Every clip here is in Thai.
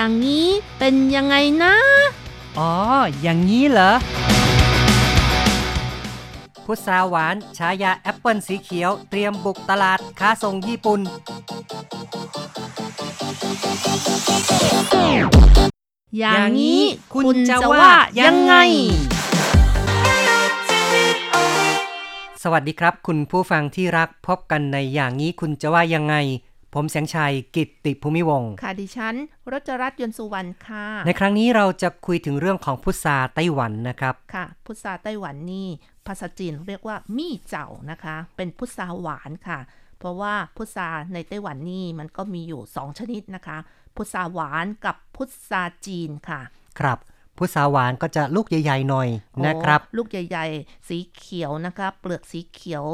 อย่างนี้เป็นยังไงนะ อ๋อ อย่างนี้เหรอ พุทราหวานฉายาแอปเปิลสีเขียวเตรียมบุกตลาดค้าส่งญี่ปุ่น อย่างนี้คุณจะว่ายังไงสวัสดีครับ คุณผู้ฟังที่รักพบกันในอย่างนี้คุณจะว่ายังไง ผมแสงชัยกิตติภูมิวงศ์ค่ะดิฉันรจรัตน์ยนต์สุวรรณค่ะ ในครั้งนี้เราจะคุยถึงเรื่องของพุทราไต้หวันนะครับ ค่ะ พุทราไต้หวันนี่ ภาษาจีนเรียกว่ามี่เจ้านะคะ เป็นพุทราหวานค่ะ เพราะว่าพุทราในไต้หวันนี่มันก็มีอยู่ 2 ชนิดนะคะ พุทราหวานกับพุทราจีนค่ะ ครับพุทราหวานก็จะลูกใหญ่ ๆ หน่อยนะครับโอ้ลูกใหญ่ ๆ สีเขียวนะคะ เปลือกสีเขียว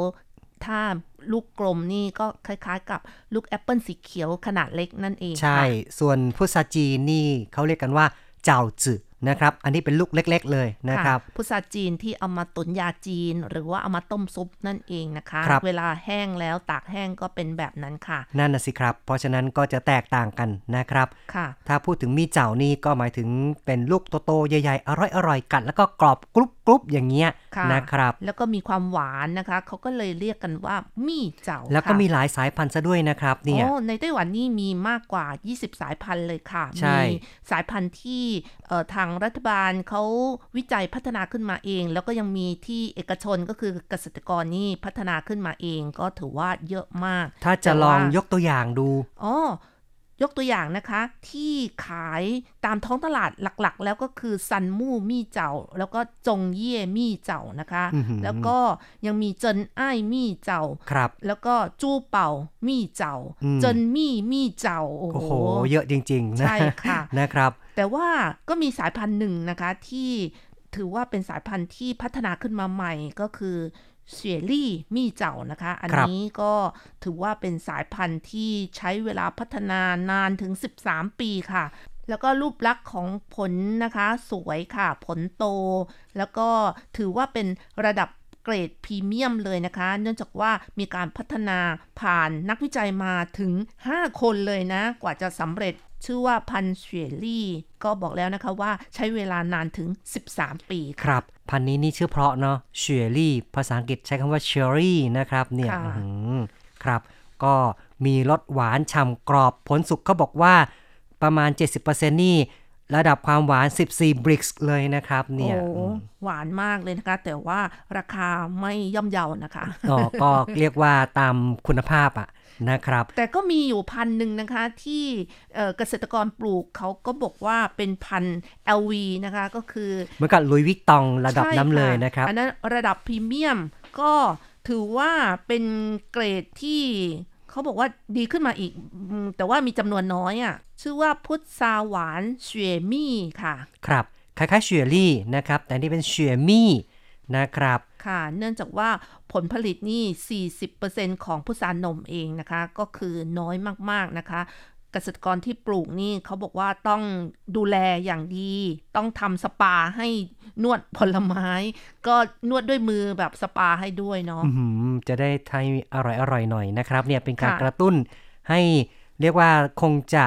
ถ้าลูกกลมนี่ก็คล้ายๆ กับลูกแอปเปิลสีเขียวขนาดเล็กนั่นเอง ใช่ค่ะส่วนพุทราจีนนี่เขาเรียกกันว่า เจ้าจือ นะครับ อันนี้เป็นลูกเล็ก ๆ เลยนะครับพุทราจีนที่เอามาตุนยาจีน หรือว่าเอามาต้มซุปนั่นเองนะคะครับเวลาแห้งแล้วตากแห้งก็เป็นแบบนั้นค่ะ นั่นน่ะสิครับ เพราะฉะนั้นก็จะแตกต่างกันนะครับค่ะ ถ้าพูดถึงมีเจ้านี่ก็หมายถึงเป็นลูกโตๆใหญ่ๆอร่อยๆกัด แล้วก็กรอบกรุบกรุบๆอย่างเงี้ยค่ะนะครับ แล้วก็มีความหวานนะคะเขาก็เลยเรียกกันว่ามี่เจ้าแล้วก็ค่ะมีหลายสายพันธุ์ซะด้วยนะครับเนี่ยโอ้ในไต้หวันนี่มีมากกว่า 20 สายพันธุ์เลยค่ะใช่มีสายพันธุ์ที่เอ่อทางรัฐบาลเขาวิจัยพัฒนาขึ้นมาเอง แล้วก็ยังมีที่เอกชนก็คือเกษตรกรนี่พัฒนาขึ้นมาเองก็ถือว่าเยอะมาก ถ้าจะแต่ลว่าองยกตัวอย่างดูอ๋อ ยกตัวอย่างนะคะ ที่ขายตามท้องตลาดหลักๆ แล้วก็คือซันมู่มี่เจ้า แล้วก็จงเย่มี่เจ้านะคะอื้อหือแล้วก็ยังมีเจินอ้ายมี่เจ้าครับ แล้วก็จู้เป่ามี่เจ้าอืมเจินมี่มี่เจ้าโอ้โอ้โหโหเยอะจริงๆนะใช่ค่ะนะครับ แต่ว่าก็มีสายพันธุ์หนึ่งนะคะที่ถือว่าเป็นสายพันธุ์ที่พัฒนาขึ้นมาใหม่ก็คือ เฉียลี่มี่เจ้านะคะ อันครับนี้ก็ถือว่าเป็นสายพันธุ์ที่ใช้เวลาพัฒนานานถึง 13 ปีค่ะ แล้วก็รูปลักษณ์ของผลนะคะ สวยค่ะ ผลโต แล้วก็ถือว่าเป็นระดับเกรดพรีเมียมเลยนะคะ เนื่องจากว่ามีการพัฒนาผ่านนักวิจัยมาถึง 5 คนเลยนะ กว่าจะสำเร็จ ชื่อว่าพันธุ์เฉวยลี่ ก็บอกแล้วนะคะว่าใช้เวลานานถึง 13 ปีคค่ะรับ พันธุ์นี้นี่ชื่อเพราะเนาะเชอรี่ ภาษาอังกฤษใช้คำว่าเชอรี่นะครับเนี่ยค่ะอื้อหือครับ ก็มีรสหวานฉ่ำกรอบผลสุกเขาบอกว่าประมาณ 70%นี่ระดับความหวาน 14 บริกส์เลยนะครับ เนี่ยโอ้อืมหวานมากเลยนะคะ แต่ว่าราคาไม่ย่อมเยานะคะ ก็ก็เรียกว่าตามคุณภาพอะ นะครับ แต่ก็มีอยู่พันธุ์หนึ่งนะคะที่เอ่อเกษตรกรปลูกเขาก็บอกว่าเป็นพันธุ์ LV นะคะ ก็คือเหมือนกับลุยวิกตองระดับใช่น้ำเลยค่ะนะครับ อันนั้นระดับพรีเมียมก็ถือว่าเป็นเกรดที่เขาบอกว่าดีขึ้นมาอีกอืมแต่ว่ามีจำนวนน้อยอะ ชื่อว่าพุทราหวานเฉวยมี่ค่ะ ครับ คล้ายๆเชอรี่นะครับ แต่นี่เป็นเชอมี่นะครับ ค่ะเนื่องจากว่าผลผลิตนี่ 40%ของพุทรานมเองนะคะ ก็คือน้อยมากๆนะคะเกษตรกรที่ปลูกนี่เขาบอกว่าต้องดูแลอย่างดี ต้องทำสปาให้นวดผลไม้ ก็นวดด้วยมือแบบสปาให้ด้วยเนาะอื้อหือจะได้ทายอร่อยอร่อยๆหน่อยนะครับ เนี่ยเป็นการค่ะกระตุ้นให้เรียกว่าคงจะ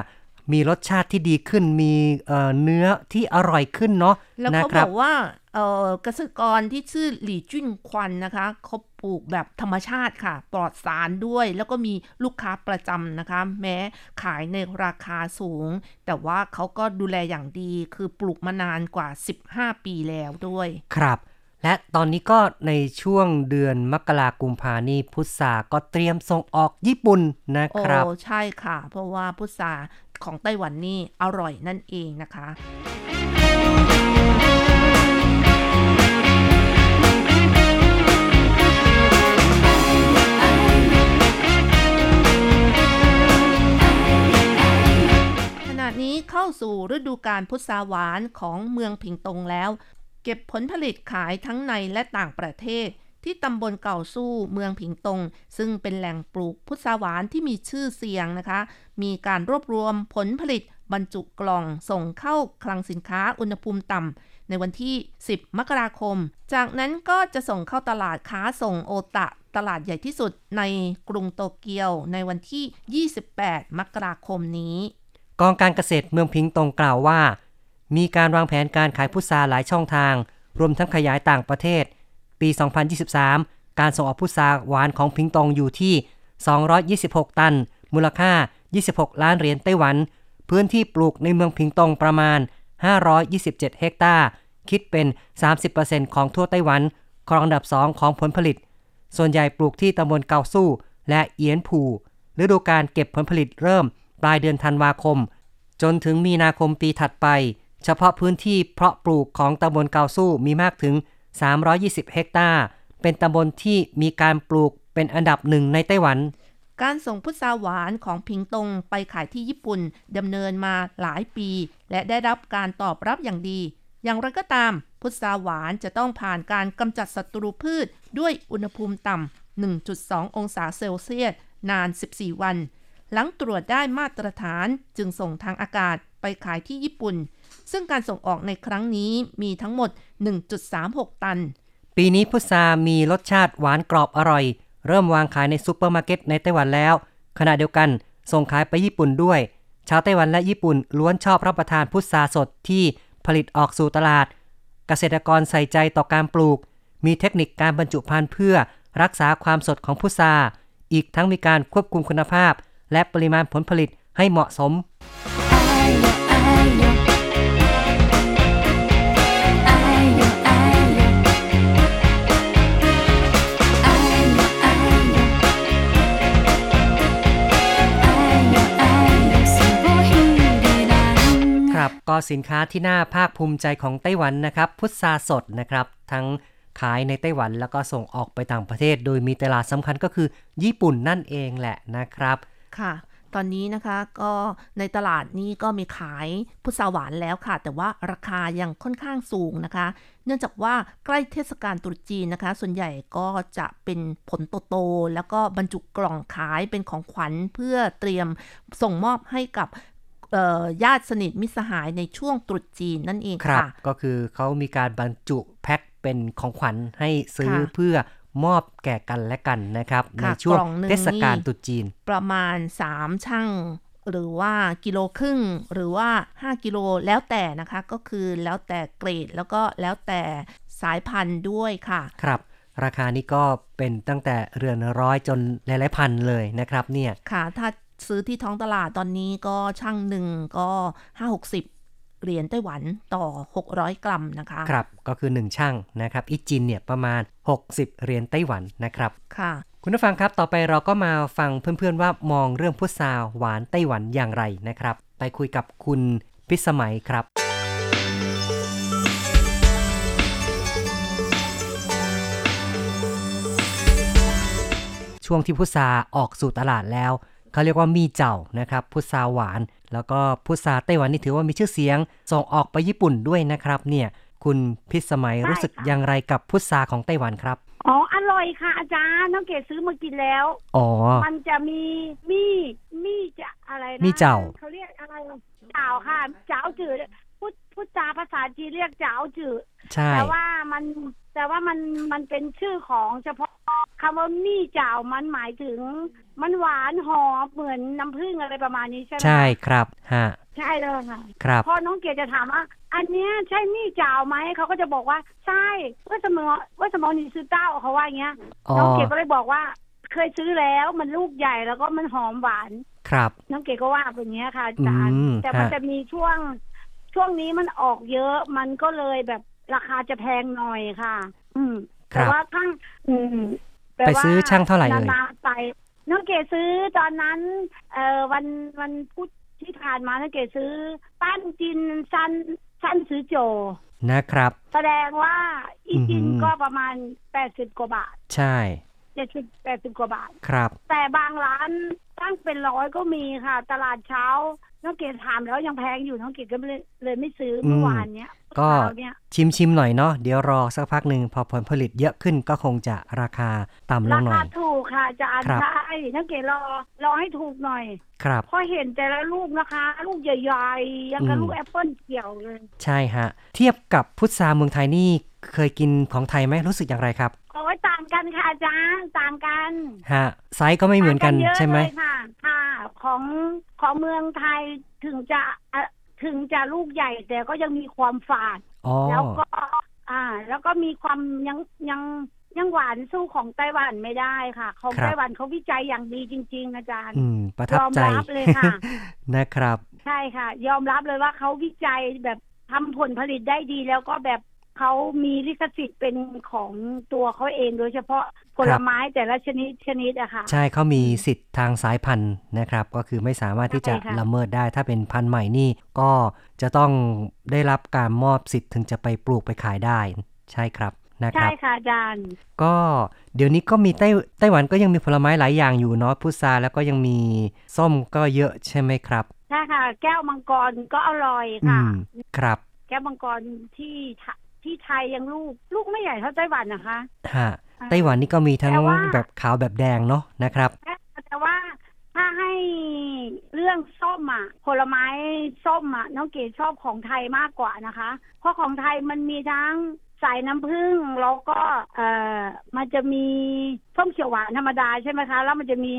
มีรสชาติที่ดีขึ้นมีเอ่อเนื้อที่อร่อยขึ้นเนาะแล้วนะเขาครับอกว่า เอ่อเกษตรกรที่ชื่อหลี่จุ้นควันนะคะเขาปลูกแบบธรรมชาติค่ะ ปลอดสารด้วย แล้วก็มีลูกค้าประจำนะคะ แม้ขายในราคาสูง แต่ว่าเขาก็ดูแลอย่างดี คือปลูกมานานกว่า 15 ปีแล้วด้วย ครับ และตอนนี้ก็ในช่วงเดือนมกรากุมภานี่พุทราก็เตรียมส่งออกญี่ปุ่นนะโอ้ครับใช่ค่ะ เพราะว่าพุทราของไต้หวันนี่อร่อยนั่นเองนะคะ นี้เข้าสู่ฤดูการพุทราหวานของเมืองผิงตงแล้ว เก็บผลผลิตขายทั้งในและต่างประเทศ ที่ตำบลเก่าสู้เมืองผิงตง ซึ่งเป็นแหล่งปลูกพุทราหวานที่มีชื่อเสียงนะคะ มีการรวบรวมผลผลิตบรรจุกล่องส่งเข้าคลังสินค้าอุณหภูมิต่ำในวันที่ 10 มกราคม จากนั้นก็จะส่งเข้าตลาดค้าส่งโอตะ ตลาดใหญ่ที่สุดในกรุงโตเกียวในวันที่ 28 มกราคมนี้ กองการเกษตรเมืองพิงตงกล่าวว่า มีการวางแผนการขายพุทราหลายช่องทาง รวมทั้งขยายต่างประเทศ ปี 2023 การส่งออกพุทราหวานของพิงตงอยู่ที่ 226 ตัน มูลค่า 26 ล้านเหรียญไต้หวัน พื้นที่ปลูกในเมืองพิงตงประมาณ 527 เฮกตาร์ คิดเป็น 30%ของทั่วไต้หวัน ครองอันดับ 2 ของผลผลิต ส่วนใหญ่ปลูกที่ตำบลเกาสู้และเอียนผูฤดูการเก็บผลผลิตเริ่ม ปลายเดือนธันวาคม จนถึงมีนาคมปีถัดไป เฉพาะพื้นที่เพาะปลูกของตำบลเกาสู้มีมากถึง 320 เฮกตาร์ เป็นตำบลที่มีการปลูกเป็นอันดับหนึ่งในไต้หวัน การส่งพุทราหวานของพิงตงไปขายที่ญี่ปุ่นดำเนินมาหลายปี และได้รับการตอบรับอย่างดี อย่างไรก็ตาม พุทราหวานจะต้องผ่านการกำจัดศัตรูพืชด้วยอุณหภูมิต่ำ1.2 องศาเซลเซียส นาน 14 วัน หลังตรวจได้มาตรฐานจึงส่งทางอากาศไปขายที่ญี่ปุ่น ซึ่งการส่งออกในครั้งนี้มีทั้งหมด 1.36 ตัน ปีนี้พุทรามีรสชาติหวานกรอบอร่อย เริ่มวางขายในซูเปอร์มาร์เก็ตในไต้หวันแล้ว ขณะเดียวกันส่งขายไปญี่ปุ่นด้วย ชาวไต้หวันและญี่ปุ่นล้วนชอบรับประทานพุทราสดที่ผลิตออกสู่ตลาด เกษตรกรใส่ใจต่อการปลูก มีเทคนิคการบรรจุภัณฑ์เพื่อรักษาความสดของพุทราอีกทั้งมีการควบคุมคุณภาพ และปริมาณผลผลิตให้เหมาะสม ครับก็สินค้าที่น่าภาคภูมิใจของไต้หวันนะครับ พุทราสดนะครับ ทั้งขายในไต้หวันแล้วก็ส่งออกไปต่างประเทศ โดยมีตลาดสำคัญก็คือญี่ปุ่นนั่นเองแหละนะครับ ค่ะ ตอนนี้นะคะก็ในตลาดนี้ก็มีขายพุทราหวานแล้วค่ะ แต่ว่าราคายังค่อนข้างสูงนะคะ เนื่องจากว่าใกล้เทศกาลตรุษจีนนะคะ ส่วนใหญ่ก็จะเป็นผลโตๆแล้วก็บรรจุกล่องขายเป็นของขวัญเพื่อเตรียมส่งมอบให้กับเอ่อญาติสนิทมิตรสหายในช่วงตรุษจีนนั่นเองครับค่ะ ก็คือเขามีการบรรจุแพ็คเป็นของขวัญให้ซื้อค่ะเพื่อ มอบแก่กันและกันนะครับ ในค่ะช่วงกล่องหนึ่งเทศกาลนี่ตรุษจีน ประมาณ 3 ช่างหรือว่ากิโลครึ่งหรือว่า 5 กิโลแล้วแต่นะคะก็คือแล้วแต่เกรดแล้วก็แล้วแต่สายพันธุ์ด้วยค่ะ ครับ ราคานี้ก็เป็นตั้งแต่เรือนร้อยจนหลายๆพันเลยนะครับเนี่ย ค่ะ ถ้าซื้อที่ท้องตลาดตอนนี้ก็ช่างหนึ่งก็ 5-60 เหรียญไต้หวันต่อ 600 กรัมนะคะ ครับ ก็คือ 1 ช่างนะครับ อีจินเนี่ยประมาณ 60 เหรียญไต้หวันนะครับ ค่ะ คุณผู้ฟังครับ ต่อไปเราก็มาฟังเพื่อนๆว่ามองเรื่องพุทราหวานไต้หวันอย่างไรนะครับ ไปคุยกับคุณพิสมัยครับช่วงที่พุทราออกสู่ตลาดแล้ว เขาเรียกว่ามีเจ้านะครับพุทราหวาน แล้วก็พุทราไต้หวันนี่ถือว่ามีชื่อเสียง ส่งออกไปญี่ปุ่นด้วยนะครับเนี่ยคุณพิสมัยใช่รู้สึกค่ะอย่างไรกับพุทราของไต้หวันครับอ๋ออร่อยค่ะอาจารย์น้องเกดซื้อมากินแล้วอ๋อมันจะมีมี่มี่จะอะไรนะมี่เจ้าเขาเรียกอะไรเจ้าค่ะเจ้าจืดพูดพูดจาภาษาจีนเรียกเจ้าจืด ใช่แต่ว่ามันแต่ว่ามันมันเป็นชื่อของเฉพาะคำว่ามี่เจ้ามันหมายถึง มันหวานหอมเหมือนน้ำผึ้งอะไรประมาณนี้ใช่ไหมใช่ครับฮะใช่เลยค่ะครับพอน้องเกดจะถามว่า อันเนี้ยใช่มี่เจ้าไหมเขาก็จะบอกว่าใช่ว่าสมองว่าสมองนี่ซื้อเต้าเขาว่าอย่างเงี้ยอ๋อน้องเกดก็เลยบอกว่าเคยซื้อแล้วมันลูกใหญ่แล้วก็มันหอมหวาน ครับ น้องเกดก็ว่าเป็นอย่างเงี้ยค่ะอาจารย์อืมแต่มันฮะจะมีช่วง ช่วงนี้มันออกเยอะมันก็เลยแบบ ราคาจะแพงหน่อยค่ะ อืมครัแต่บว่าข้างอืมแต่ไปว่าซื้อช่างเท่าไหร่เอ่ยนานๆไปน้องเกดซื้อตอนนั้น เอ่อวันวันพุธที่ผ่านมาน้องเกดซื้อปั้นจินซันซันซื้อโจนะครับ แสดงว่าอีจินอือหือก็ประมาณแปดสิบกว่าบาท ใช่เจ็ดสิบแปดสิบกว่าบาท ครับ แต่บางร้านตั้งเป็นร้อยก็มีค่ะ ตลาดเช้า น้องเกดถามแล้วยังแพงอยู่น้องเกดก็เลยเลยไม่ซื้อเมื่อวานเนี้ยก็เช้าเนี้ยชิมชิมๆหน่อยเนาะเดี๋ยวรอสักพักหนึ่งพอผลผลิตเยอะขึ้นก็คงจะราคาต่ำลรางหน่อคายถูกค่ะอาจารย์ครับใช่น้องเกดรอรอให้ถูกหน่อย ครับเพราะเห็นแต่ละลูกนะคะ ลูกใหญ่ๆยังกับอืมลูกแอปเปิลเชียวเลย ใช่ฮะ เทียบกับพุทราเมืองไทยนี่เคยกินของไทยไหมรู้สึกอย่างไรครับโอ้ยต่างกันค่ะอาจารย์ต่างกันฮะไซส์ก็ไม่เหมือนกันต่างเยอะใช่ไหมเลยค่ะ ค่ะ ของของเมืองไทยถึงจะอะถึงจะลูกใหญ่แต่ก็ยังมีความฝาดอ๋อแล้วก็ อ่า แล้วก็มีความยังยังยังหวานสู้ของไต้หวันไม่ได้ค่ะ ของครับไต้หวันเขาวิจัยอย่างดีจริง ๆ อาจารย์ อืม ประทับใจยอมรับเลยค่ะ นะครับ ใช่ค่ะ ยอมรับเลยว่าเขาวิจัยแบบทำผลผลิตได้ดีแล้วก็แบบ เขามีลิขสิทธิ์เป็นของตัวเขาเองโดยเฉพาะผลไม้แต่ละชนิดชนิดอะค่ะ ใช่เขามีสิทธิ์ทางสายพันธุ์นะครับ ก็คือไม่สามารถที่จะใช่ค่ะละเมิดได้ ถ้าเป็นพันธุ์ใหม่นี่ก็จะต้องได้รับการมอบสิทธิ์ถึงจะไปปลูกไปขายได้ ใช่ครับนะคใช่รับค่ะอาจารย์ก็เดี๋ยวนี้ก็มีไต้ไต้หวันก็ยังมีผลไม้หลายอย่างอยู่เนาะพุทราแล้วก็ยังมีส้มก็เยอะใช่ไหมครับใช่ค่ะ แก้วมังกรก็อร่อยอืค่ะมครับ แก้วมังกรที่ไทที่ไทยยังลูก ลูกไม่ใหญ่เท่าไต้หวันนะคะฮะไต้หวันนี่ก็มีทั้งแต่ว่าแบบขาวแบบแดงเนาะนะครับแต่ว่าถ้าให้เรื่องส้มอะผลไม้ส้มอะน้องเกดชอบของไทยมากกว่านะคะ เพราะของไทยมันมีทั้งสายน้ำผึ้งแล้วก็เอ่อมันจะมีส้มเขียวหวานธรรมดาใช่ไหมคะ แล้วมันจะมี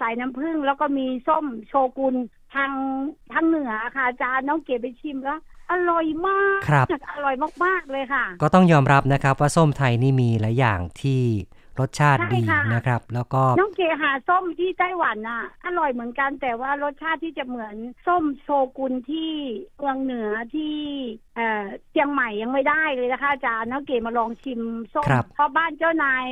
สายน้ำผึ้งแล้วก็มีส้มโชกุนทางทางเหนือค่ะอาจารย์น้องเกดไปชิมแล้ว อร่อยมากครับอร่อยมากๆเลยค่ะ ก็ต้องยอมรับนะครับว่าส้มไทยนี่มีหลายอย่างที่รสชาติใช่ดีค่ะนะครับ แล้วก็น้องเกหาส้มที่ไต้หวันน่ะ อร่อยเหมือนกันแต่ว่ารสชาติที่จะเหมือนส้มโชกุนที่เมืองเหนือที่เอ่อเชียงใหม่ยังไม่ได้เลยนะคะอาจารย์น้องเกดมาลองชิมส้มครับเพราะบ้านเจ้านาย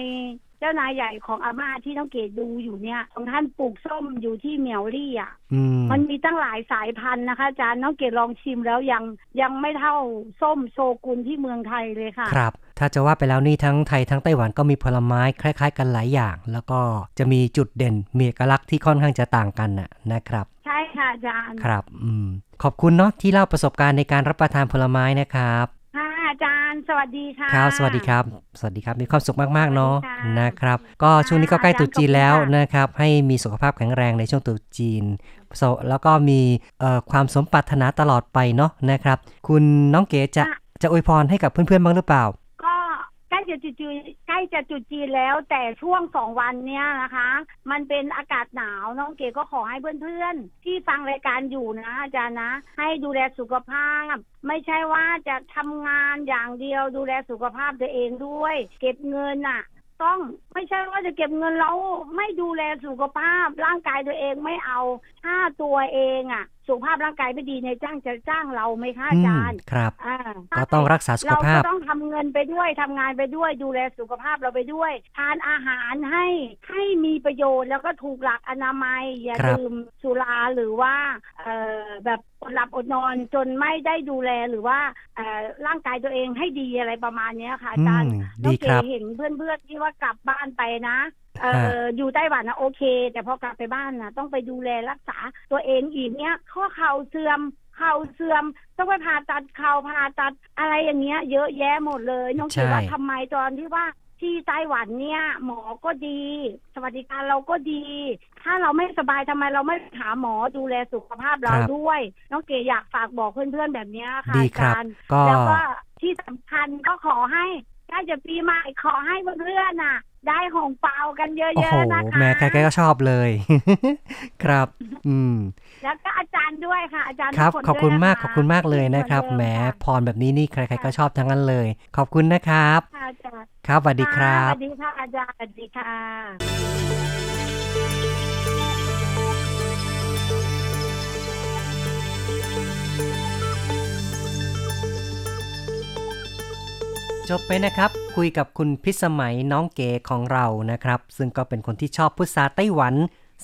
เจ้านายใหญ่ของอาม่าที่น้องเกดดูอยู่เนี่ย ของท่านปลูกส้มอยู่ที่เหมียวลี่อะอืมมันมีตั้งหลายสายพันธุ์นะคะอาจารย์น้องเกดลองชิมแล้วยังยังไม่เท่าส้มโชกุนที่เมืองไทยเลยค่ะ ครับ ถ้าจะว่าไปแล้วนี่ทั้งไทยทั้งไต้หวันก็มีผลไม้คล้าย ๆ กันหลายอย่าง แล้วก็จะมีจุดเด่นมีเอกลักษณ์ที่ค่อนข้างจะต่างกันน่ะนะครับ ใช่ค่ะอาจารย์ครับ อืมขอบคุณเนาะที่เล่าประสบการณ์ในการรับประทานผลไม้นะครับค่ะอาจารย์ สวัสดีค่ะครับ สวัสดีครับ สวัสดีครับ มีความสุขมากๆเนาะสวัสดีค่ะนะครับ ก็ช่วงนี้ก็ใกล้อาจารย์ตรุษจีนแล้วขอบคุณค่ะนะครับ ให้มีสุขภาพแข็งแรงในช่วงตรุษจีนโซแล้วก็มีเอ่อความสมปรารถนาตลอดไปเนาะนะครับ คุณน้องเก๋จะจะอวยพรให้กับเพื่อนๆบ้างหรือเปล่าก็ ใกล้จะจุดจีนใกล้จะจุดจีนแล้ว แต่ช่วงสองวันเนี้ยนะคะ มันเป็นอากาศหนาวน้องเก๋ก็ขอให้เพื่อนๆ ที่ฟังรายการอยู่นะอาจารย์นะ ให้ดูแลสุขภาพ ไม่ใช่ว่าจะทำงานอย่างเดียวดูแลสุขภาพตัวเองด้วย เก็บเงินน่ะต้องไม่ใช่ว่าจะเก็บเงินแล้วไม่ดูแลสุขภาพร่างกายตัวเองไม่เอาถ้าตัวเองอะสุขภาพร่างกายไม่ดีในยจ้างจะจ้างเราไหมคะอาอืมจารย์ครับอ่าก็ต้องรักษาสุขเราภาพก็ต้องทำเงินไปด้วยทำงานไปด้วยดูแลสุขภาพเราไปด้วย ทานอาหารให้ให้มีประโยชน์แล้วก็ถูกหลักอนามัยอย่าครับดื่มสุราหรือว่าเอ่อแบบอดหลับอดนอนจนไม่ได้ดูแลหรือว่าเอ่อร่างกายตัวเองให้ดีอะไรประมาณเนี้ยค่ะอาอืจารมย์ดีน้องคเก๋รับเห็นเพื่อนๆที่ว่ากลับบ้านไปนะ เอฮะออยู่ไต้หวันนะโอเค แต่พอกลับไปบ้านนะต้องไปดูแลรักษาตัวเองอีกเนี้ยข้อเข่าเสื่อมเข่าเสื่อมต้องไปผ่าตัดเข่าผ่าตัดอะไรอย่างเงี้ย เยอะแยะหมดเลยน้องเก๋ว่าใช่ทำไมตอนที่ว่าที่ไต้หวันเนี่ย หมอก็ดี สวัสดิการเราก็ดี ถ้าเราไม่สบายทำไมเราไม่หาหมอดูแลสุขภาพเราครับด้วย น้องเก๋อยากฝากบอกเพื่อนๆแบบเนี้ยค่ะดีอาครับจารย์ก็แล้วก็ที่สำคัญก็ขอให้ ใกล้จะปีใหม่ขอให้เพื่อนๆน่ะ ได้หงเปากันเยโอ้อะโหๆนะคะแม่ใครๆก็ชอบเลย ครับ อืม แล้วก็อาจารย์ด้วยค่ะ อาจารย์ครับทุกนขอบคุณด้วยนะะมากขอบคุณมากเลยนะครับเหมือนแหมเดิะพรแบบนี้นี่ใครๆก็ชอบทั้งนั้นเลย ขอบคุณนะครับค่ะอาจารย์ครับสวัสดีครับสวัสดีค่ะอาจารย์สวัสดีค่ะ จบไปนะครับ คุยกับคุณพิสมัยน้องเก๋ของเรานะครับ ซึ่งก็เป็นคนที่ชอบพุทราไต้หวัน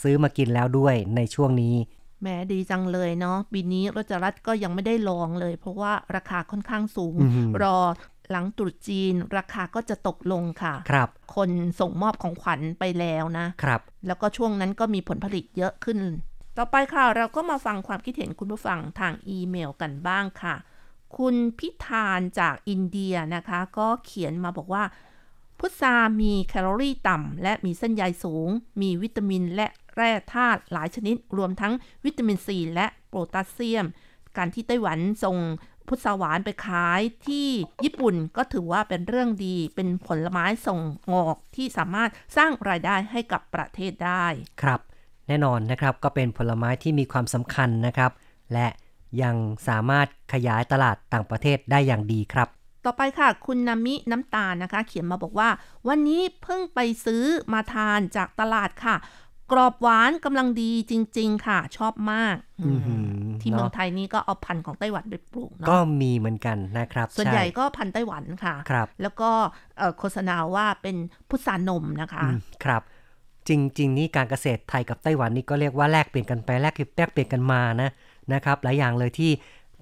ซื้อมากินแล้วด้วยในช่วงนี้แหมดีจังเลยเนาะปีนี้รจรัตก็ยังไม่ได้ลองเลย เพราะว่าราคาค่อนข้างสูงอือหือรอหลังตรุษจีน ราคาก็จะตกลงค่ะครับ คนส่งมอบของขวัญไปแล้วนะครับ แล้วก็ช่วงนั้นก็มีผลผลิตเยอะขึ้น ต่อไปค่ะ เราก็มาฟังความคิดเห็นคุณผู้ฟังทางอีเมลกันบ้างค่ะ คุณพิธานจากอินเดียนะคะ ก็เขียนมาบอกว่า พุทรามีแคลอรี่ต่ำ และมีเส้นใยสูง มีวิตามินและแร่ธาตุหลายชนิด รวมทั้งวิตามินซีและโพแทสเซียม การที่ไต้หวันส่งพุทราหวานไปขายที่ญี่ปุ่นก็ถือว่าเป็นเรื่องดี เป็นผลไม้ส่งออกที่สามารถสร้างรายได้ให้กับประเทศได้ ครับ แน่นอนนะครับก็เป็นผลไม้ที่มีความสำคัญนะครับ และ ยังสามารถขยายตลาดต่างประเทศได้อย่างดีครับ ต่อไปค่ะ คุณนามิน้ำตาลนะคะ เขียนมาบอกว่า วันนี้เพิ่งไปซื้อมาทานจากตลาดค่ะ กรอบหวานกำลังดีจริง ๆ ค่ะ ชอบมากอื้อหือที่เมืองเนาะไทยนี่ก็เอาพันธุ์ของไต้หวันไปปลูกเนาะก็มีเหมือนกันนะครับ ส่วนใหญ่ช่ก็พันธุ์ไต้หวันค่ะครับ แล้วก็เอ่อโฆษณาว่าเป็นพุทรานมนะคะอืมครับจริง ๆ นี่การเกษตรไทยกับไต้หวันนี่ก็เรียกว่าแลกเปลี่ยนกันไปแลกแลกเปลี่ยนกันมานะ นะครับหลายอย่างเลยที่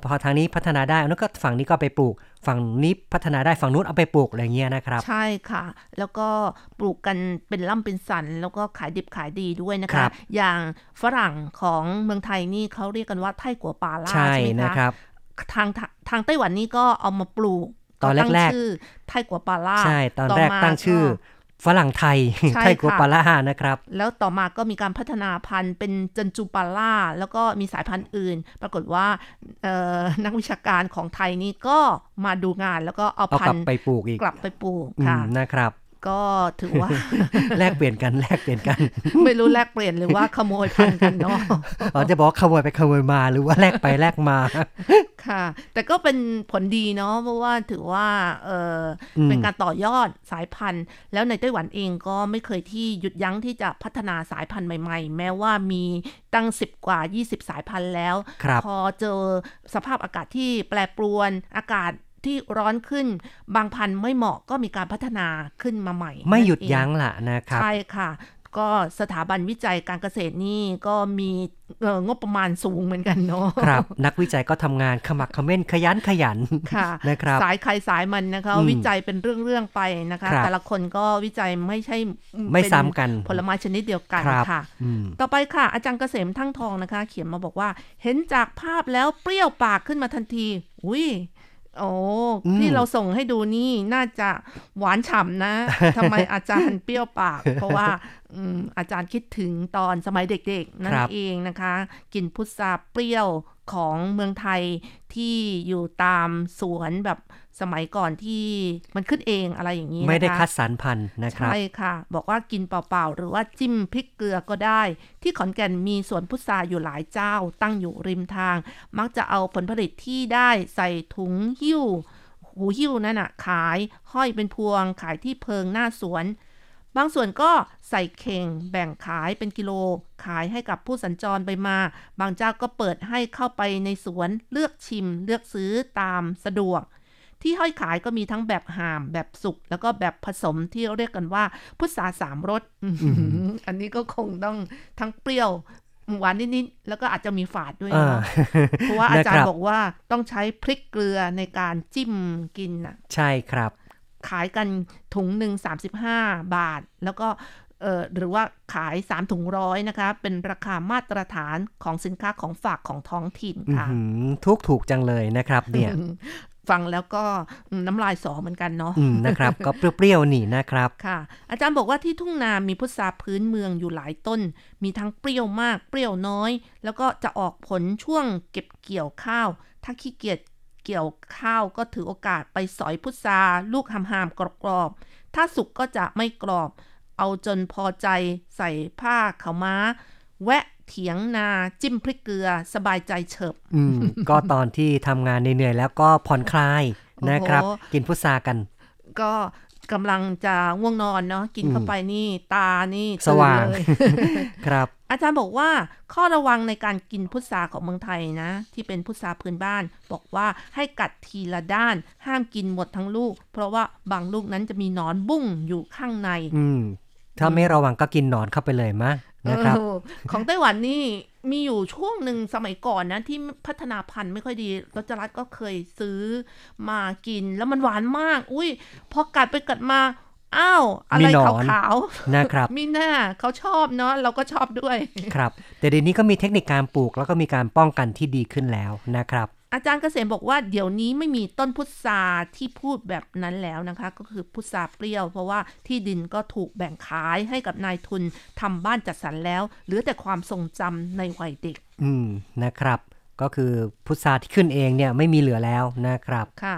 พอทางนี้พัฒนาได้แล้วก็ฝั่งนี้ก็เอาไปปลูก ฝั่งนี้พัฒนาได้ฝั่งนู้นเอาไปปลูกอะไรเงี้ยนะครับ ใช่ค่ะ แล้วก็ปลูกกันเป็นล่ำเป็นสัน แล้วก็ขายดิบขายดีด้วยนะครัคะบอย่างฝรั่งของเมืองไทยนี่เขาเรียกกันว่าไทกัวปลาล่าใช่ใช่ไหมนะคคะรับทางทางทางไต้หวันนี่ก็เอามาปลูกตอนก็ตั้งแรกๆชื่อไทกัวปลาล่าใช่ ตอนแรกมาตั้งชื่อก็ ฝรั่งไทยใช่ไทยกัวค่ะปาล่านะครับ แล้วต่อมาก็มีการพัฒนาพันธุ์เป็นจันจูปาล่า แล้วก็มีสายพันธุ์อื่น ปรากฏว่าเอ่อนักวิชาการของไทยนี่ก็มาดูงานแล้วก็เอาเอาพักลันบธุ์ไปปลูกอีกกลับไปปลูกอืค่ะมนะครับ ก็ถือว่า แลกเปลี่ยนกันแลกเปลี่ยนกัน ไม่รู้แลกเปลี่ยนหรือว่าขโมยพันธุ์กันเนาะอ๋อจะบอกว่าขโมยไปขโมยมาหรือว่าแลกไปแลกมา ค่ะ แต่ก็เป็นผลดีเนาะเพราะว่าถือว่าเอออมเป็นการต่อยอดสายพันธุ์ แล้วในไต้หวันเองก็ไม่เคยที่หยุดยั้งที่จะพัฒนาสายพันธุ์ใหม่ ๆ แม้ว่ามีตั้ง 10 กว่า 20 สายพันธุ์แล้วครับพอเจอสภาพอากาศที่แปรปรวนอากาศ ที่ร้อนขึ้น บางพันธุ์ไม่เหมาะก็มีการพัฒนาขึ้นมาใหม่ ไม่หยุดนั่นเองยั้งล่ะนะครับ ใช่ค่ะก็สถาบันวิจัยการเกษตรนี่ก็มีเอ่องบประมาณสูงเหมือนกันเนาะครับ นักวิจัยก็ทำงานขมักเขม้นขยันขยันค่ะนะครับสายใครสายมันนะคะอืมวิจัยเป็นเรื่องๆไปนะคะครับแต่ละคนก็วิจัยไม่ใช่ไม่เป็นซ้ำกันผลไม้ชนิดเดียวกันครับค่ะอืมต่อไปค่ะ อาจารย์เกษมทั้งทองนะคะ เขียนมาบอกว่า เห็นจากภาพแล้วเปรี้ยวปากขึ้นมาทันที อุ้ย โอ้อืมที่เราส่งให้ดูนี่น่าจะหวานฉ่ำนะทำไมอาจารย์เปรี้ยวปาก เพราะว่าอืมอาจารย์คิดถึงตอนสมัยเด็กๆ นั่นเองนะคะ กินพุทราเปรี้ยวของเมืองไทยที่อยู่ตามสวนแบบ สมัยก่อนที่มันขึ้นเองอะไรอย่างนี้นะคะไม่ได้คัดสรรพันธุ์นะครับ ใช่ค่ะ บอกว่ากินเปล่า ๆ หรือว่าจิ้มพริกเกลือก็ได้ ที่ขอนแก่นมีสวนพุทราอยู่หลายเจ้า ตั้งอยู่ริมทาง มักจะเอาผลผลิตที่ได้ใส่ถุงหิ้ว หูหิ้วนั่นน่ะขายห้อยเป็นพวงขายที่เพิงหน้าสวน บางส่วนก็ใส่เข่งแบ่งขายเป็นกิโล ขายให้กับผู้สัญจรไปมา บางเจ้าก็เปิดให้เข้าไปในสวนเลือกชิมเลือกซื้อตามสะดวก ที่ห้อยขายก็มีทั้งแบบหามแบบสุก แล้วก็แบบผสมที่เรียกกันว่า พุทราสามรสอื้อหืออันนี้ก็คงต้องทั้งเปรี้ยวหวานนิดๆแล้วก็อาจจะมีฝาดด้วยอ่าเนาะเพราะว่าอาจารนะครัย์บบอกว่าต้องใช้พริกเกลือในการจิ้มกินน่ะ ใช่ครับ ขายกันถุงหนึ่ง35 บาท แล้วก็เอ่อหรือว่าขาย 3 ถุงร้อยนะคะ เป็นราคามาตรฐานของสินค้าของฝากของท้องถิ่นอื้อค่ะหือทุกถูกจังเลยนะครับเนี่ย ฟังแล้วก็อืมน้ำลายสอเหมือนกันเนาะอืมนะครับ ก็เปรี้ยวๆนี่นะครับค่ะ อาจารย์บอกว่าที่ทุ่งนามีพุทราพื้นเมืองอยู่หลายต้น มีทั้งเปรี้ยวมากเปรี้ยวน้อย แล้วก็จะออกผลช่วงเก็บเกี่ยวข้าว ถ้าขี้เกียจเกี่ยวข้าวก็ถือโอกาสไปสอยพุทราลูกหามๆกรอบๆถ้าสุกก็จะไม่กรอบ เอาจนพอใจใส่ผ้าขาวม้า แวะ เถียงนาจิ้มพริกเกลือสบายใจเฉิบ อืม ก็ตอนที่ทำงานเหนื่อยๆแล้วก็ผ่อนคลายนะครับโอ้โหกินพุทรากัน ก็กำลังจะง่วงนอนเนาะกินเข้าไปนี่ตานี่สว่างตื่นเลยครับ อาจารย์บอกว่าข้อระวังในการกินพุทราของเมืองไทยนะ ที่เป็นพุทราพื้นบ้าน บอกว่าให้กัดทีละด้าน ห้ามกินหมดทั้งลูก เพราะว่าบางลูกนั้นจะมีหนอนบุ้งอยู่ข้างใน อืมถ้าไม่ระวังก็กินหนอนเข้าไปเลยมะ นะครับเออของไต้หวันนี่มีอยู่ช่วงหนึ่งสมัยก่อนนะที่พัฒนาพันธุ์ไม่ค่อยดีรจรัตน์ก็เคยซื้อมากินแล้วมันหวานมาก อุ้ยพอกัดไปกัดมาอ้าวอะไรมีหนอนขาวนะครับๆมีหน้าเขาชอบเนาะเราก็ชอบด้วยครับ แต่เดี๋ยวนี้ก็มีเทคนิคการปลูกแล้วก็มีการป้องกันที่ดีขึ้นแล้วนะครับ อาจารย์เกษมบอกว่าเดี๋ยวนี้ไม่มีต้นพุทราที่พูดแบบนั้นแล้วนะคะ ก็คือพุทราเปรี้ยว เพราะว่าที่ดินก็ถูกแบ่งขายให้กับนายทุนทำบ้านจัดสรรแล้ว เหลือแต่ความทรงจำในวัยเด็ก อืมนะครับ ก็คือพุทราที่ขึ้นเองเนี่ยไม่มีเหลือแล้วนะครับค่ะ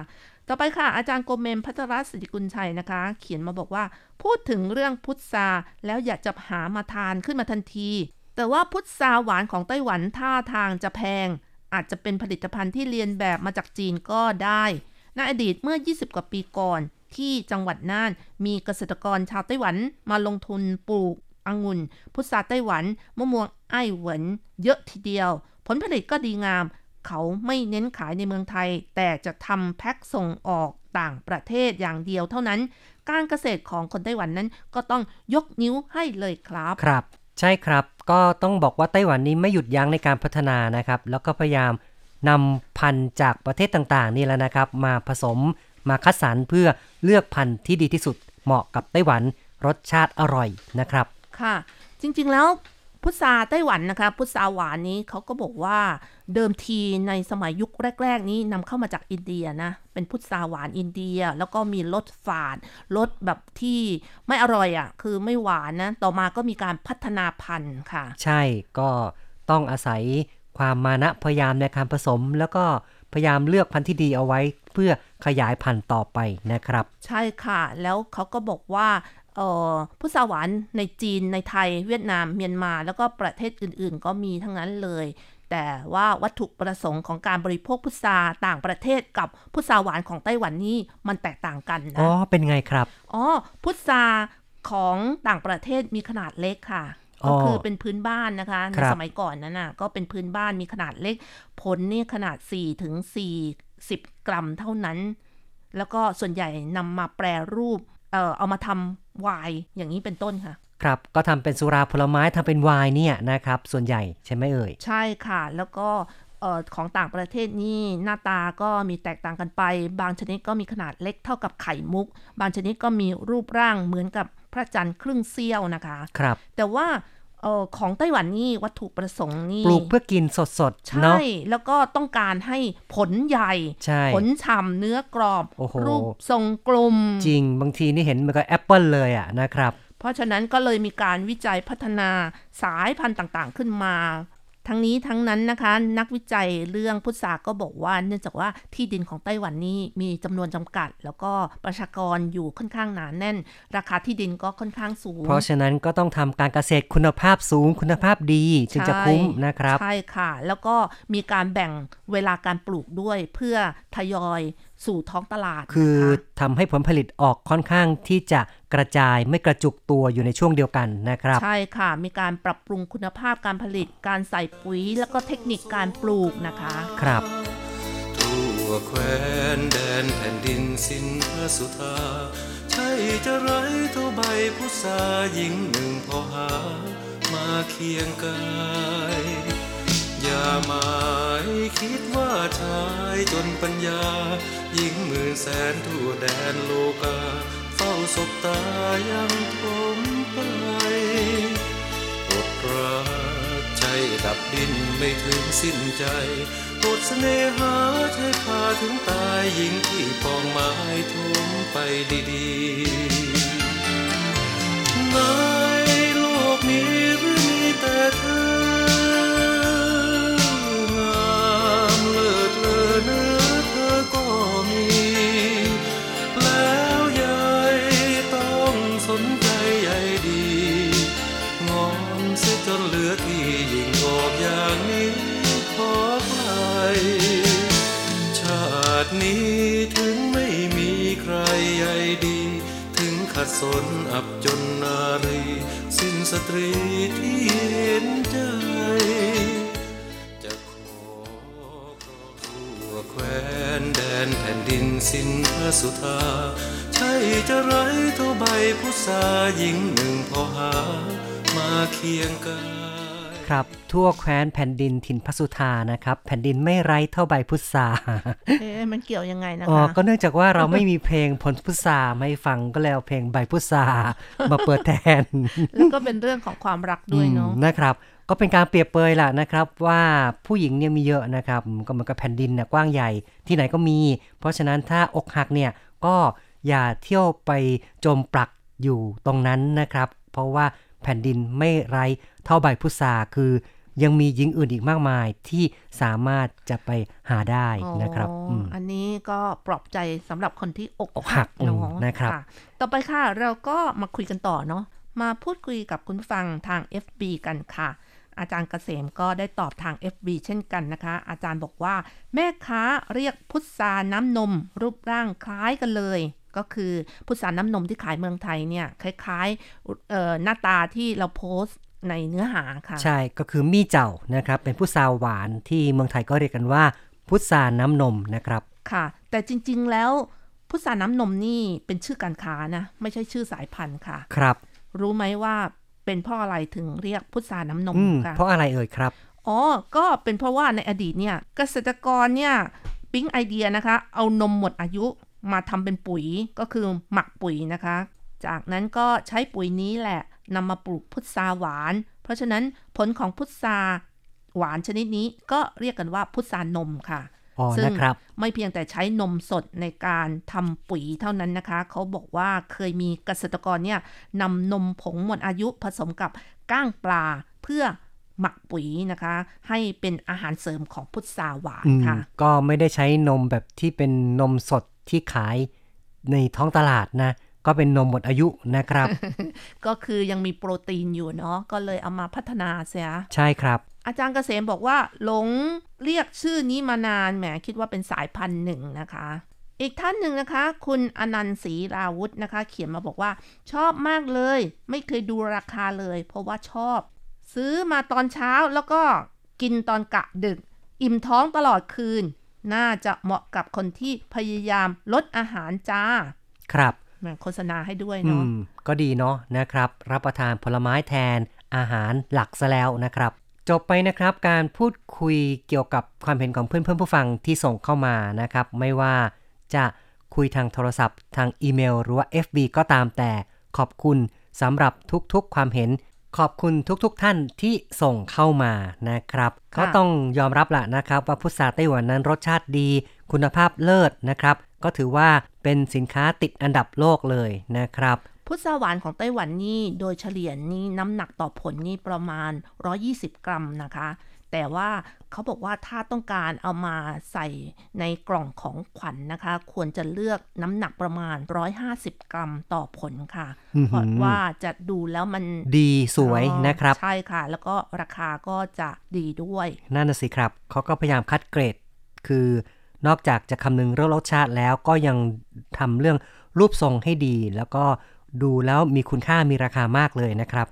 ต่อไปค่ะ อาจารย์โกเมมพัทรสิทธิกุลชัยนะคะ เขียนมาบอกว่า พูดถึงเรื่องพุทราแล้วอยากจะหามาทานขึ้นมาทันที แต่ว่าพุทราหวานของไต้หวันท่าทางจะแพง อาจจะเป็นผลิตภัณฑ์ที่เรียนแบบมาจากจีนก็ได้ในอดีตเมื่อ 20 กว่าปีก่อน ที่จังหวัดน่านมีเกษตรกรชาวไต้หวันมาลงทุนปลูกองุ่น พุทราไต้หวันมะม่วงไอ้เหวินเยอะทีเดียว ผลผลิตก็ดีงาม เขาไม่เน้นขายในเมืองไทย แต่จะทำแพ็คส่งออกต่างประเทศอย่างเดียวเท่านั้น การเกษตรของคนไต้หวันนั้นก็ต้องยกนิ้วให้เลยครับ ครับ ใช่ครับ ก็ต้องบอกว่าไต้หวันนี้ไม่หยุดยั้งในการพัฒนานะครับ แล้วก็พยายามนำพันธุ์จากประเทศต่างๆ นี่แหละนะครับ มาผสมมาคัดสรรเพื่อเลือกพันธุ์ที่ดีที่สุดเหมาะกับไต้หวันรสชาติอร่อยนะครับ ค่ะ จริงๆแล้ว พุทราไต้หวันนะคะ พุทราหวานนี้เขาก็บอกว่าเดิมทีในสมัยยุคแรก ๆ นี้นำเข้ามาจากอินเดียนะ เป็นพุทราหวานอินเดีย แล้วก็มีรสฝาดรสแบบที่ไม่อร่อยอะ่ะ คือไม่หวานนะ ต่อมาก็มีการพัฒนาพันธุ์ค่ะ ใช่ก็ต้องอาศัยความมานะพยายามในการผสม แล้วก็พยายามเลือกพันธุ์ที่ดีเอาไว้ เพื่อขยายพันธุ์ต่อไปนะครับ ใช่ค่ะ แล้วเขาก็บอกว่าเอ่อ พุทราหวานในจีนในไทยเวียดนามเมียนมา แล้วก็ประเทศอื่นๆ ก็มีทั้งนั้นเลย แต่ว่าวัตถุประสงค์ของการบริโภคพุทราต่างประเทศกับพุทราหวานของไต้หวันนี่มันแตกต่างกันอ๋อนะเป็นไงครับอ๋อพุทราของต่างประเทศมีขนาดเล็กค่ะอ๋อก็คือเป็นพื้นบ้านนะคะในครับสมัยก่อนนั้นน่ะก็เป็นพื้นบ้านมีขนาดเล็ก ผลนี่ขนาด4ถึง40 กรัมเท่านั้น แล้วก็ส่วนใหญ่นำมาแปรรูป เอ่อเอามาทำไวน์อย่างนี้เป็นต้นค่ะ ครับก็ทำเป็นสุราผลไม้ทำเป็นไวน์เนี่ยนะครับ ส่วนใหญ่ใช่ไหมเอ่ย ใช่ค่ะ แล้วก็เอ่อของต่างประเทศนี่หน้าตาก็มีแตกต่างกันไป บางชนิดก็มีขนาดเล็กเท่ากับไข่มุก บางชนิดก็มีรูปร่างเหมือนกับพระจันทร์ครึ่งเสี้ยวนะคะ ครับ แต่ว่าเอ่อของไต้หวันนี่วัตถุประสงค์นี่ปลูกเพื่อกินสดๆใช่เนาะแล้วก็ต้องการให้ผลใหญ่ใช่ผลฉ่ำเนื้อกรอบโอ้โหรูปทรงกลม จริงบางทีนี่เห็นเหมือนกับแอปเปิลเลยอะนะครับ เพราะฉะนั้นก็เลยมีการวิจัยพัฒนาสายพันธุ์ต่างๆขึ้นมา ทั้งนี้ทั้งนั้นนะคะ นักวิจัยเรื่องพุทราก็บอกว่า เนื่องจากว่าที่ดินของไต้หวันนี่มีจำนวนจำกัด แล้วก็ประชากรอยู่ค่อนข้างหนาแน่น ราคาที่ดินก็ค่อนข้างสูง เพราะฉะนั้นก็ต้องทำการเกษตรคุณภาพสูงคุณภาพดีจึงจะคุ้มนะครับใช่ค่ะ แล้วก็มีการแบ่งเวลาการปลูกด้วยเพื่อทยอย สู่ท้องตลาดนะะคือทำให้ผลผลิตออกค่อนข้างที่จะกระจายไม่กระจุกตัวอยู่ในช่วงเดียวกันนะครับ ใช่ค่ะ มีการปรับปรุงคุณภาพการผลิตการใส่ปุ๋ย แล้วก็เทคนิคการปลูกนะคะ ครับทั่วแคว้นแดนแผ่นดินสินพระสุธาใช่จะไรเท่าใบพุทราหญิงหนึ่งพอหา มาเคียงกาย อย่าหมายคิดว่าชายจนปัญญาหญิงหมื่นแสนทั่วแดนโลกา เฝ้าศบตายังทมไปอดรักใจดับดินไม่ถึงสิ้นใจอดเสน่หาใช้พาถึงตายหญิงที่ปองไม้ทุ่มไปดีๆในโลกนี้หรือมีแต่เธอ นื้อเธอก็มี แล้วยายต้องสนใจใยดีงอนเสียจนเหลือที่ยิ่งบอกอย่างนี้ขอใครชาตินี้ถึงไม่มีใครใยดี ถึงขัดสนอับจนนารี สิ้นสตรีที่เห็น สิ้นพระสุธา ใช่จะไรเท่าใบพุทราหญิงหนึ่งพอหา มาเคียงกายครับ ทั่วแคว้นแผ่นดินถิ่นพระสุธานะครับ แผ่นดินไม่ไร้เท่าใบพุทราเอ๊ะมันเกี่ยวยังไงนะอ๋อคะก็เนื่องจากว่าเราไม่มีเพลงผลพุทราไม่ฟังก็เลยเอาเพลงใบพุทรามาเปิดแทน แล้วก็เป็นเรื่องของความรักด้วยเนาะอืมนะครับ ก็เป็นการเปรียบเปรยล่ะนะครับ ว่าผู้หญิงเนี่ยมีเยอะนะครับ ก็เหมือนกับแผ่นดินเนี่ยกว้างใหญ่ที่ไหนก็มี เพราะฉะนั้นถ้าอกหักเนี่ยก็อย่าเที่ยวไปจมปลักอยู่ตรงนั้นนะครับ เพราะว่าแผ่นดินไม่ไร้เท่าใบพุทราคือ ยังมีหญิงอื่นอีกมากมายที่สามารถจะไปหาได้นะครับอ๋ออมอันนี้ก็ปลอบใจสำหรับคนที่อกอกหักเนาะอืมนะครับ ต่อไปค่ะเราก็มาคุยกันต่อเนาะมาพูดคุยกับคุณผู้ฟังทาง FB กันค่ะ อาจารย์เกษมก็ได้ตอบทาง FB เช่นกันนะคะ อาจารย์บอกว่า แม่ค้าเรียกพุทราน้ำนม รูปร่างคล้ายกันเลยก็คือพุทราน้ำนมที่ขายเมืองไทยเนี่ยคล้ายๆเอ่อหน้าตาที่เราโพสต์ ในเนื้อหาค่ะ ใช่ก็คือมี่เจ้านะครับ เป็นพุทราหวานที่เมืองไทยก็เรียกกันว่าพุทราน้ำนมนะครับค่ะ แต่จริงๆแล้วพุทราน้ำนมนี่เป็นชื่อการค้านะ ไม่ใช่ชื่อสายพันธุ์ค่ะ ครับ รู้ไหมว่าเป็นเพราะอะไรถึงเรียกพุทราน้ำนมอืมค่ะเพราะอะไรเอ่ยครับอ๋อก็เป็นเพราะว่าในอดีตเนี่ยเกษตรกรเนี่ยปิ๊งไอเดียนะคะ เอานมหมดอายุมาทำเป็นปุ๋ยก็คือหมักปุ๋ยนะคะ จากนั้นก็ใช้ปุ๋ยนี้แหละ นำมาปลูกพุทราหวาน เพราะฉะนั้นผลของพุทราหวานชนิดนี้ก็เรียกกันว่าพุทรานมค่ะอ๋อซึ่งนะครับไม่เพียงแต่ใช้นมสดในการทำปุ๋ยเท่านั้นนะคะ เขาบอกว่าเคยมีเกษตรกรเนี่ยนำนมผงหมดอายุผสมกับก้างปลาเพื่อหมักปุ๋ยนะคะ ให้เป็นอาหารเสริมของพุทราหวานอืมค่ะ ก็ไม่ได้ใช้นมแบบที่เป็นนมสดที่ขายในท้องตลาดนะ ก็เป็นนมหมดอายุนะครับ ก็คือยังมีโปรตีนอยู่เนาะก็เลยเอามาพัฒนาเสียใช่ครับ อาจารย์เกษมบอกว่าหลงเรียกชื่อนี้มานานแหมคิดว่าเป็นสายพันธุ์หนึ่งนะคะ อีกท่านหนึ่งนะคะ คุณอนันต์ศรีราวุธนะคะ เขียนมาบอกว่า ชอบมากเลย ไม่เคยดูราคาเลย เพราะว่าชอบ ซื้อมาตอนเช้าแล้วก็กินตอนกะดึก อิ่มท้องตลอดคืน น่าจะเหมาะกับคนที่พยายามลดอาหารจ้า ครับแหม โฆษณาให้ด้วยอืเนาะมก็ดีเนาะนะครับ รับประทานผลไม้แทนอาหารหลักซะแล้วนะครับ จบไปนะครับการพูดคุยเกี่ยวกับความเห็นของเพื่อนเพื่อนๆผู้ฟังที่ส่งเข้ามานะครับ ไม่ว่าจะคุยทางโทรศัพท์ ทางอีเมล หรือว่า FB ก็ตามแต่ขอบคุณสำหรับทุกๆความเห็น ขอบคุณทุกๆท่านที่ส่งเข้ามานะครับค่ะก็ต้องยอมรับละนะครับ ว่าพุทราไต้หวันนั้นรสชาติดี คุณภาพเลิศนะครับ ก็ถือว่าเป็นสินค้าติดอันดับโลกเลยนะครับพุทราหวานของไต้หวันนี่โดยเฉลี่ยนี่น้ำหนักต่อผลนี่ประมาณ 120 กรัมนะคะ แต่ว่าเขาบอกว่าถ้าต้องการเอามาใส่ในกล่องของขวัญนนะคะ ควรจะเลือกน้ำหนักประมาณ 150 กรัมต่อผลค่ะอื้อหือเพราะว่าจะดูแล้วมันดีสวยอ๋อนะครับ ใช่ค่ะ แล้วก็ราคาก็จะดีด้วย นั่นน่ะสิครับ เขาก็พยายามคัดเกรด คือ นอกจากจะคำนึงเรื่องรสชาติแล้วก็ยังทำเรื่องรูปทรงให้ดี แล้วก็ดูแล้วมีคุณค่ามีราคามากเลยนะครับ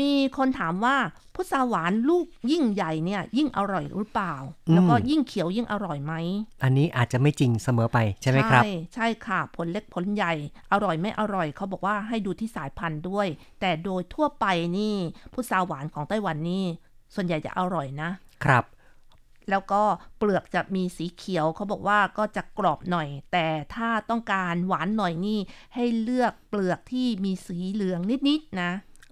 มีคนถามว่าพุทราหวานลูกยิ่งใหญ่เนี่ย ยิ่งอร่อยหรือเปล่า แล้วก็ยิ่งเขียวยิ่งอร่อยไหม อันนี้อาจจะไม่จริงเสมอไปใช่ไหมครับ ใช่ใช่ค่ะ ผลเล็กผลใหญ่ อร่อยไม่อร่อยเขาบอกว่าให้ดูที่สายพันธุ์ด้วย แต่โดยทั่วไปนี่พุทราหวานของไต้หวันนี่ส่วนใหญ่จะอร่อยนะครับ แล้วก็เปลือกจะมีสีเขียวเขาบอกว่าก็จะกรอบหน่อย แต่ถ้าต้องการหวานหน่อยนี่ ให้เลือกเปลือกที่มีสีเหลืองนิดๆนะ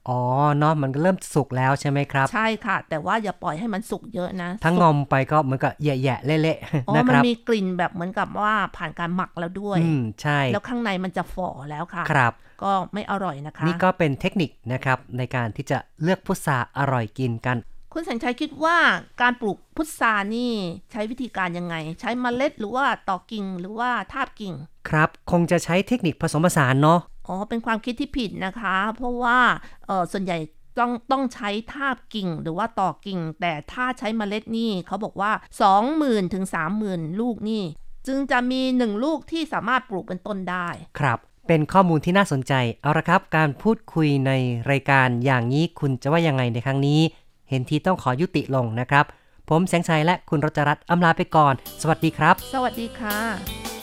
อ๋อเนาะมันก็เริ่มสุกแล้วใช่ไหมครับ ใช่ค่ะ แต่ว่าอย่าปล่อยให้มันสุกเยอะนะ ทั้งสุงกอมไปก็เหมือนกับแย่ๆเละอ๋อๆนะมัคนรับมีกลิ่นแบบเหมือนกับว่าผ่านการหมักแล้วด้วย อืมใช่ แล้วข้างในมันจะฝ่อแล้วค่ะ ครับ ก็ไม่อร่อยนะคะ นี่ก็เป็นเทคนิคนะครับในการที่จะเลือกพุทราอร่อยกินกัน คุณแสงชัยคิดว่าการปลูกพุทรานี่ใช้วิธีการยังไง ใช้เมล็ดหรือว่าต่อกิ่งหรือว่าทาบกิ่ง ครับคงจะใช้เทคนิคผสมผสานเนาะอ๋อเป็นความคิดที่ผิดนะคะ เพราะว่าเออส่วนใหญ่ต้องต้องใช้ทาบกิ่งหรือว่าต่อกิ่ง แต่ถ้าใช้เมล็ดนี่เขาบอกว่า 20,000ถึง30,000 ลูกนี่ จึงจะมี1ลูกที่สามารถปลูกเป็นต้นได้ครับเป็นข้อมูลที่น่าสนใจ เอาละครับ การพูดคุยในรายการอย่างนี้คุณจะว่ายังไงในครั้งนี้ เห็นทีต้องขอยุติลงนะครับ ผมแสงชัยและคุณรจรัตน์อำลาไปก่อน สวัสดีครับ สวัสดีค่ะ